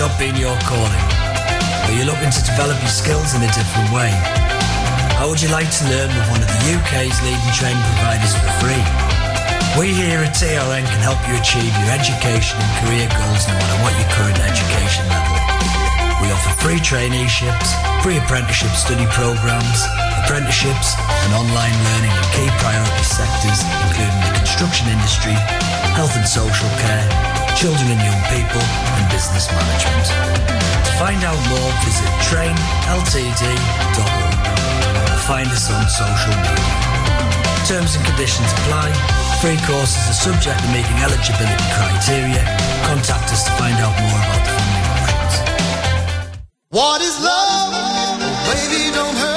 not being your calling? Are you looking to develop your skills in a different way? How would you like to learn with one of the UK's leading training providers for free? We here at TRN can help you achieve your education and career goals no matter what your current education level. We offer free traineeships, free apprenticeship study programs, apprenticeships and online learning in key priority sectors including the construction industry, health and social care, children and young people, and business management. To find out more, visit trainltd.org or find us on social media. Terms and conditions apply. Free courses are subject to meeting eligibility criteria. Contact us to find out more about the funding options.
What is love? Baby, don't hurt.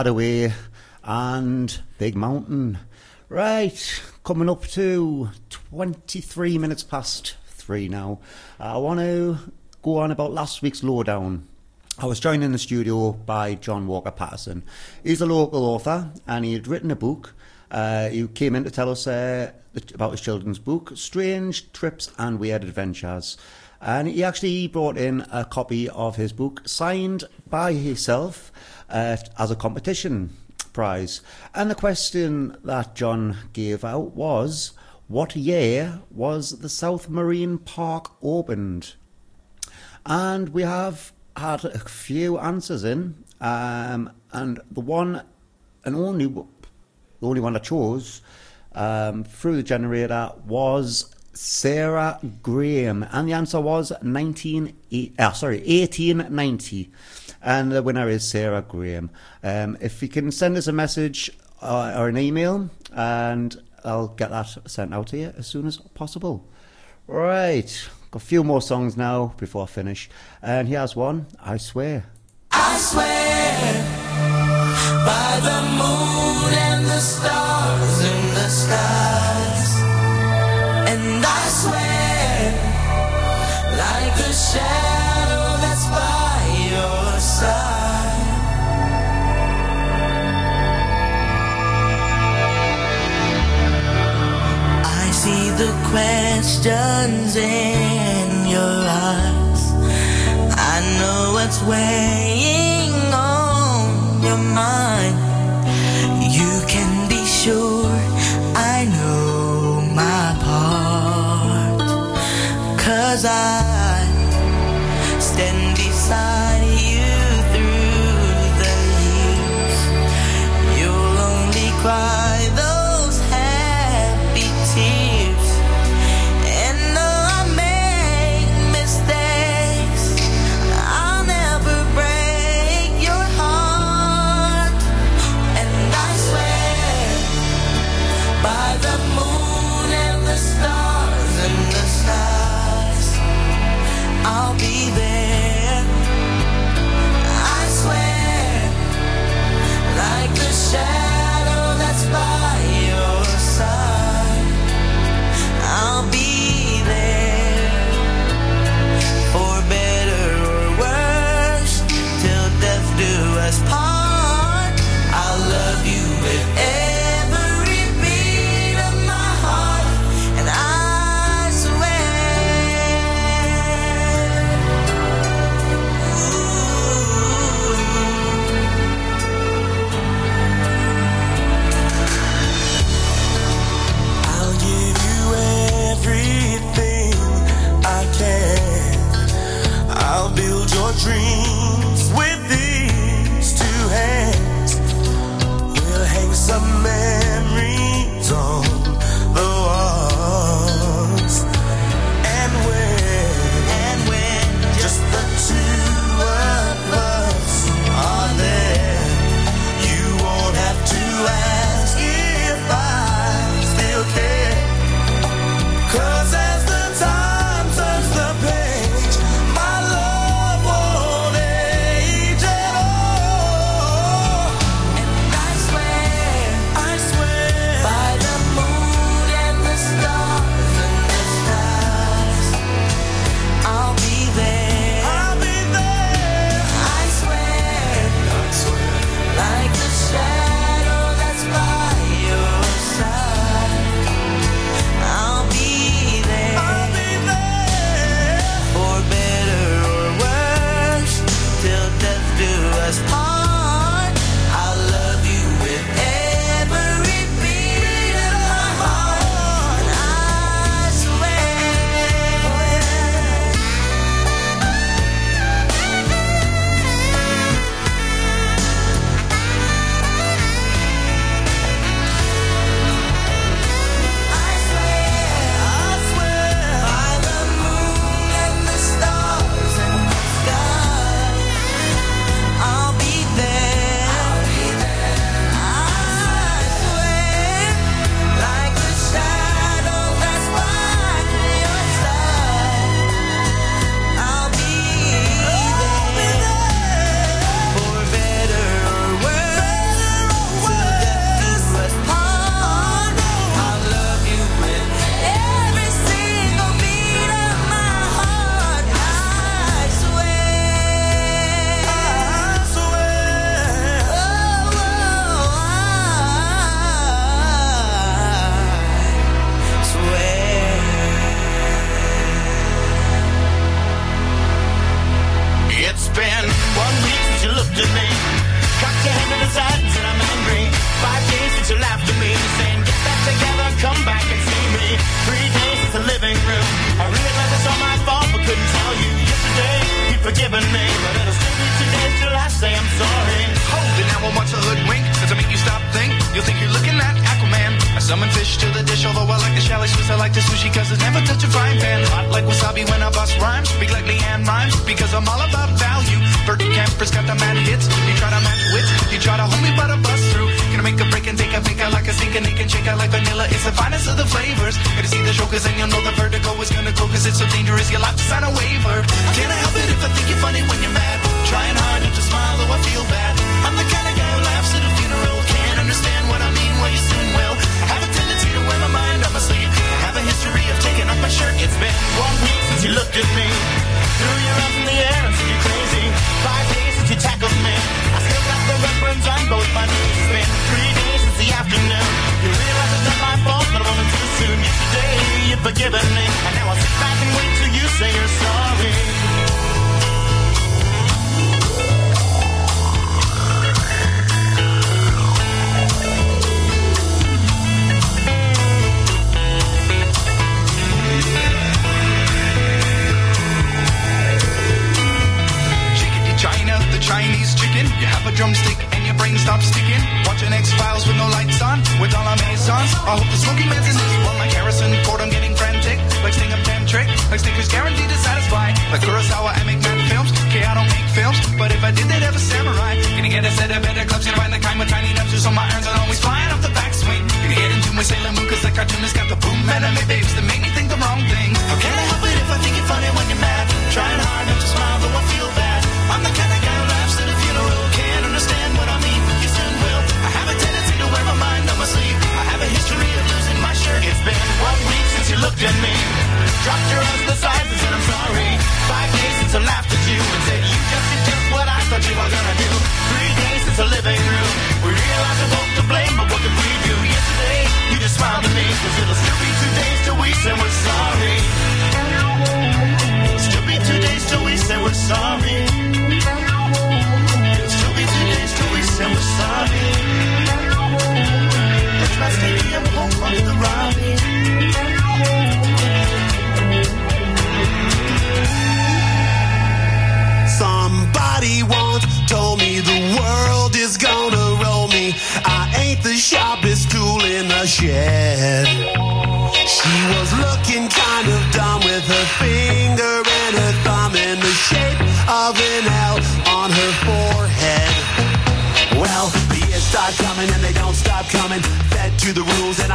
Haddaway and
Big Mountain. Right, coming up to 23 minutes past three now. I want to go on about last week's lowdown. I was joined in the studio by John Walker Patterson. He's a local author and he had written a book. Uh, he came in to tell us uh, about his children's book, Strange Trips and Weird Adventures. And he actually brought in a copy of his book signed by himself uh, as a competition prize. And the question that John gave out was what year was the South Marine Park opened? And we have had a few answers in, um, and the one and only the only one I chose um, through the generator was Sarah Graham, and the answer was 19, uh, sorry, 1890. And the winner is Sarah Graham. Um, if you can send us a message uh, or an email, and I'll get that sent out to you as soon as possible. Right, got a few more songs now before I finish. And here's one, I swear.
I swear by the moon and the stars in the skies. And I swear like shadow questions in your eyes. I know what's weighing on your mind. You can be sure I know my part.
Cause I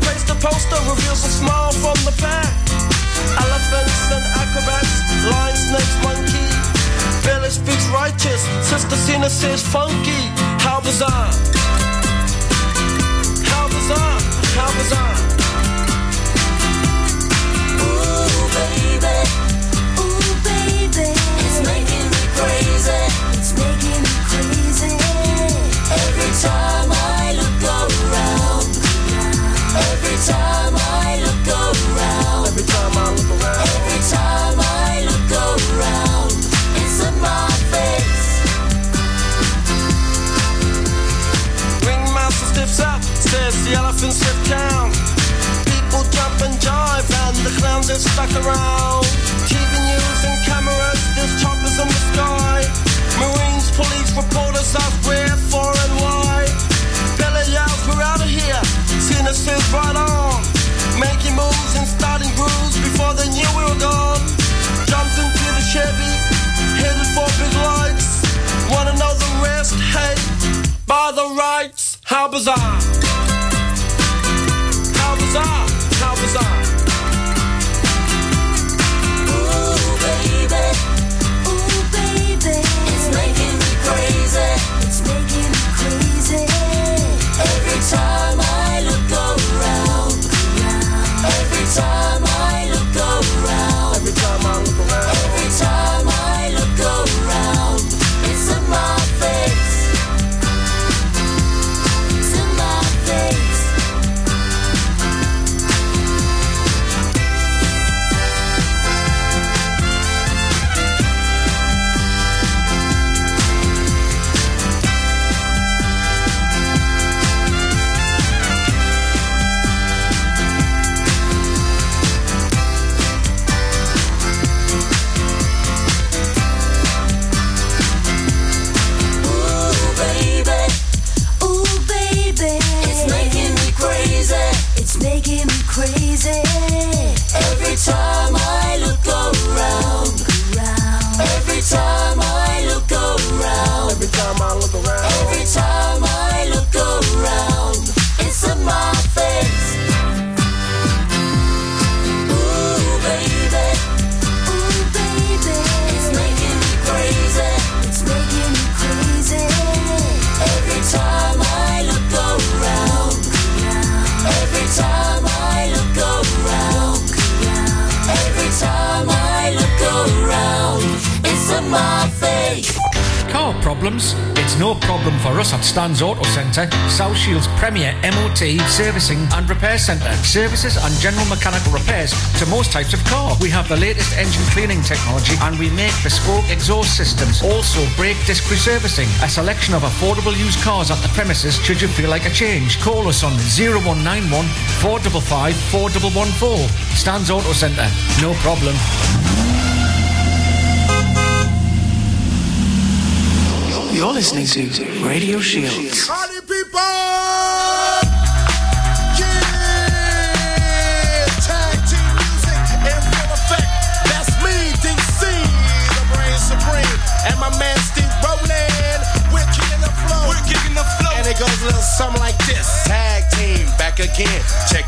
Placed a poster reveals a smile from the back. Elephants and acrobats, lion, snakes, monkey. Pele speaks righteous, Sister Zina says funky. How bizarre! How bizarre! How bizarre!
Ooh, baby. Ooh, baby. It's making me crazy. It's making me crazy. Every time. Every time I look around.
Every time I look around.
Every time I look around. It's in my face.
Ringmaster stiffs up, says the elephant town. People jump and jive, and the clowns are stuck around. TV news and cameras, there's choppers in the sky. Marines, police, reporters ask where, for, and. Says, right on. Making moves and starting grooves before they knew we were gone. Jumped into the Chevy, headed for big lights. Wanna know the rest? Hey, by the rights. How bizarre! How bizarre! How bizarre!
Ooh, baby. Ooh, baby. It's making me crazy. It's making me crazy. Every time time
time I look around.
Every time
Problems? It's no problem for us at Stan's Auto Centre, South Shields Premier MOT Servicing and Repair Centre. Services and general mechanical repairs to most types of car. We have the latest engine cleaning technology and we make bespoke exhaust systems. Also, brake disc reservicing. A selection of affordable used cars at the premises should you feel like a change. Call us on 0191 455 4114. Stan's Auto Centre. No problem.
You're listening to Radio Shields.
Party people!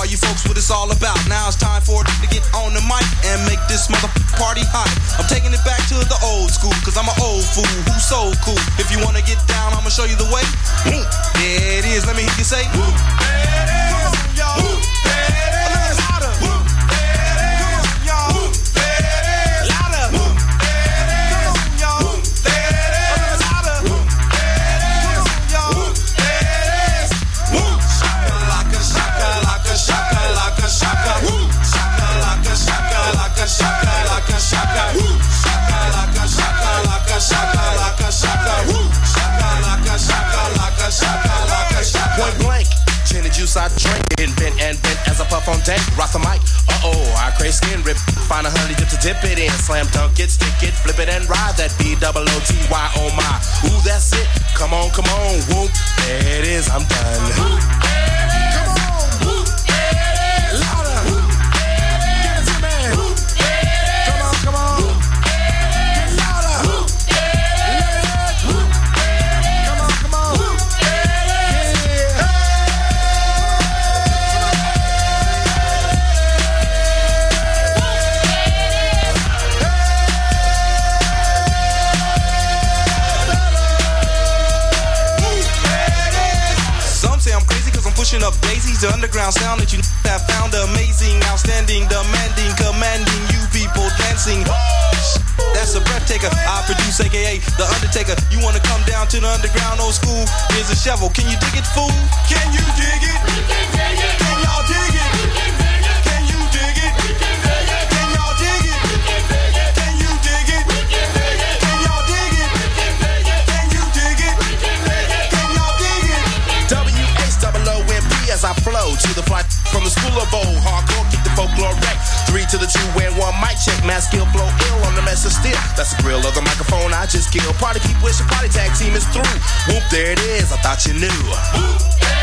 All you folks what it's all about. Now it's time for it to get on the mic and make this mother party hot. I'm taking it back to the old school, cause I'm an old fool who's so cool. If you wanna get down, I'ma show you the way. Hmm, there it is, let me hear you say. Whoop,
dip it in. Slam dunk it, stick it, flip it and ride that B double O T Y oh my. Ooh, that's it. Come on, come on, whoop. There it is, I'm done. The underground sound that you have found amazing, outstanding, demanding, commanding you people dancing. That's a breath taker. I produce, aka The Undertaker. You wanna come down to the underground old school? Here's a shovel. Can you dig it, fool? Can you dig it? Can y'all dig it? The fly from the school of old. Hardcore, keep the folklore wreck. Three to the two and one mic check. Mass skill flow ill on the mess of steel. That's the grill of the microphone I just kill. Party keep wishing party tag team is through. Whoop, there it is. I thought you knew. Whoop, there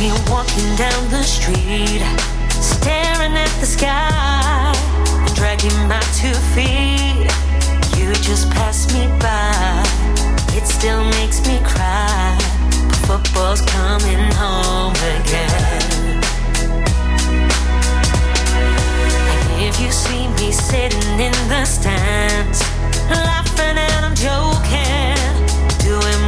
me
walking down the street, staring at the sky, dragging my two feet, you just pass me by. It still makes me cry. Football's coming home again. And if you see me sitting in the stands, laughing and I'm joking, doing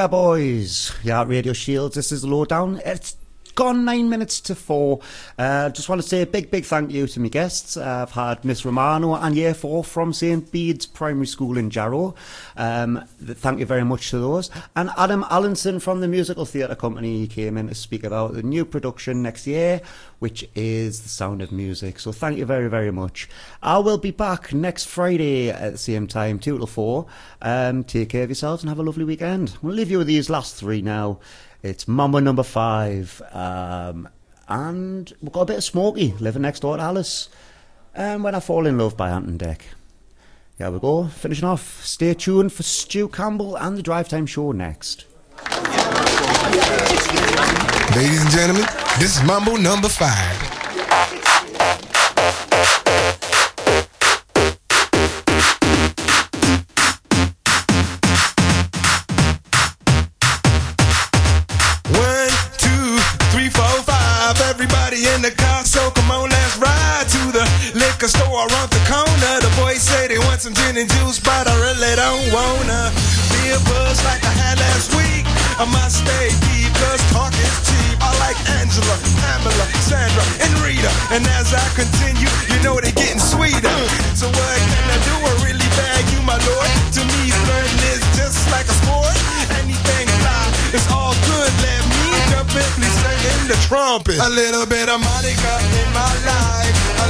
The
Boys. Yeah, Radio Shields. This is the lowdown. It's gone nine minutes to four. Uh, just want to say a big, big thank you to my guests. Uh, I've had Miss Romano and Year 4 from St. Bede's Primary School in Jarrow. Um, thank you very much to those. And Adam Allinson from the Musical Theatre Company came in to speak about the new production next year, which is The Sound of Music. So thank you very, very much. I will be back next Friday at the same time, 2 till 4. Um, take care of yourselves and have a lovely weekend. We'll leave you with these last three now. It's Mambo number five. Um, and we've got a bit of Smokie living next door to Alice. And When I Fall in Love by Ant & Dec. Here we go. Finishing off. Stay tuned for Stu Campbell and the Drive Time Show next.
Ladies and gentlemen, this is Mambo number five. One, two, three, four, five. Everybody in the car, so come on, let's ride to the liquor store around the corner. Say some gin and juice, but I really don't wanna be a buzz like I had last week. I must stay deep, cause talk is cheap. I like Angela, Pamela, Sandra, and Rita. And as I continue, you know they're getting sweeter. So what can I do? I really bag you, my lord. To me, flirting is just like a sport. Anything fly, it's all good. Let me jump in, please sing in the trumpet. A little bit of Monica in my life.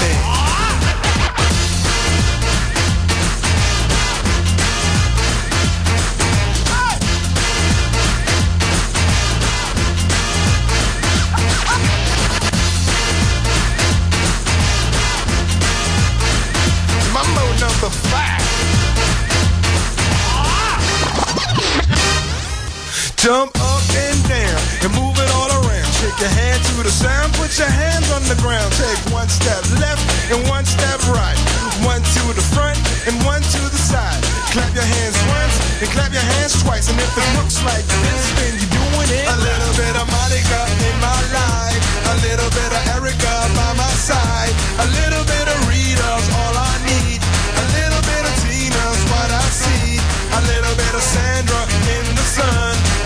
man. Jump up and down and move it all around. Shake your hand to the sound, put your hands on the ground. Take one step left and one step right. One to the front and one to the side. Clap your hands once and clap your hands twice. And if it looks like this, then you're doing it. A little bit of Monica in my life. A little bit of Erica by my side.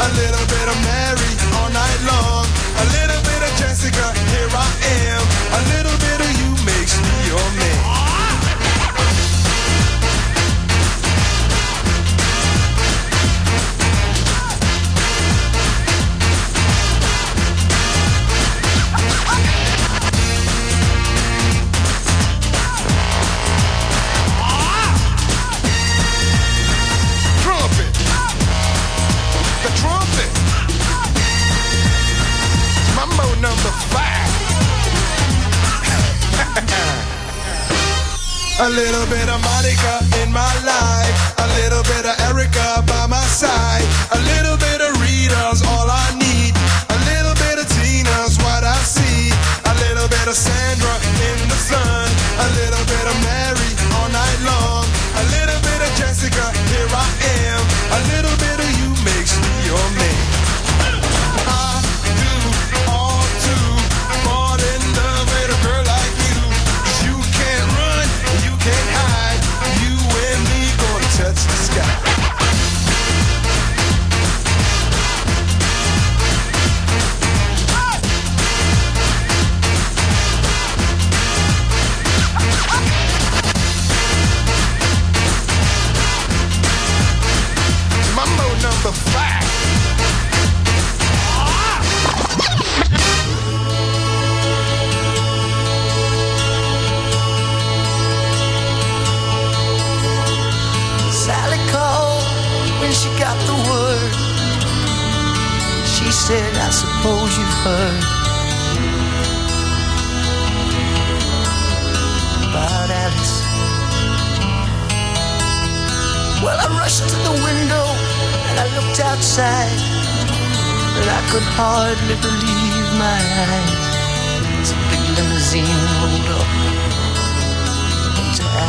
A little bit of Mary all night long. A little bit of Jessica, A little bit of Monica in my life. A little bit of Erica by my side. A little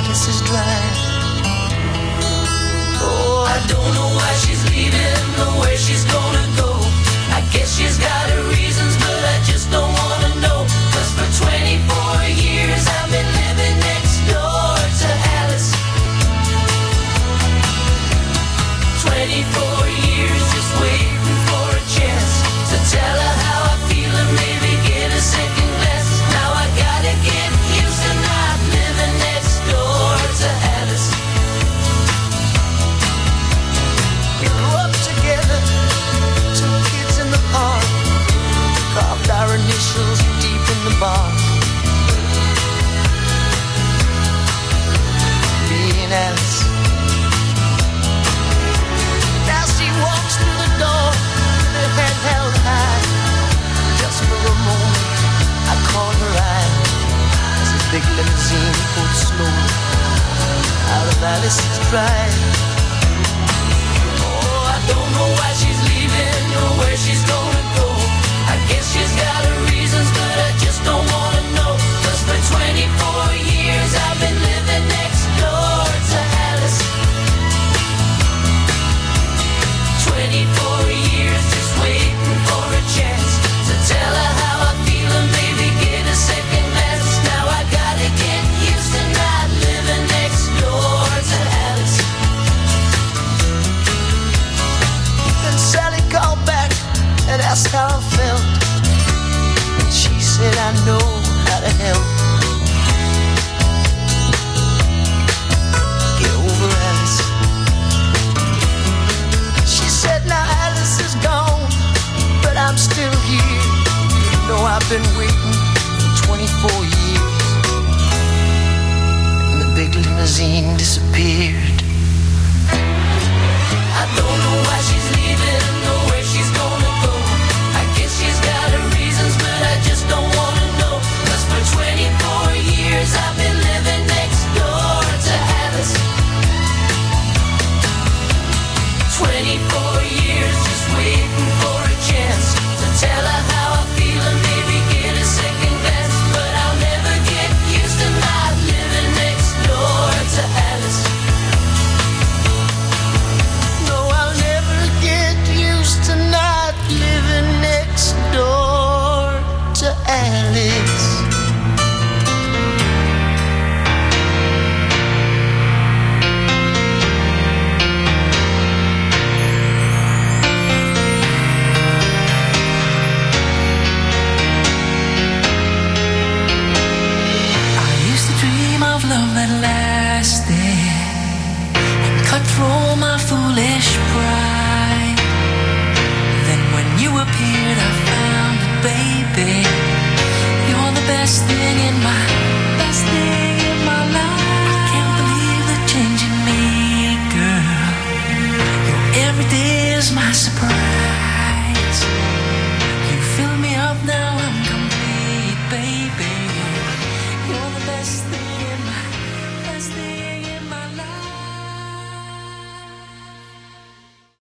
into Alice's drive.
Alice is right. Been waiting for 24 years. And the big limousine disappeared. I don't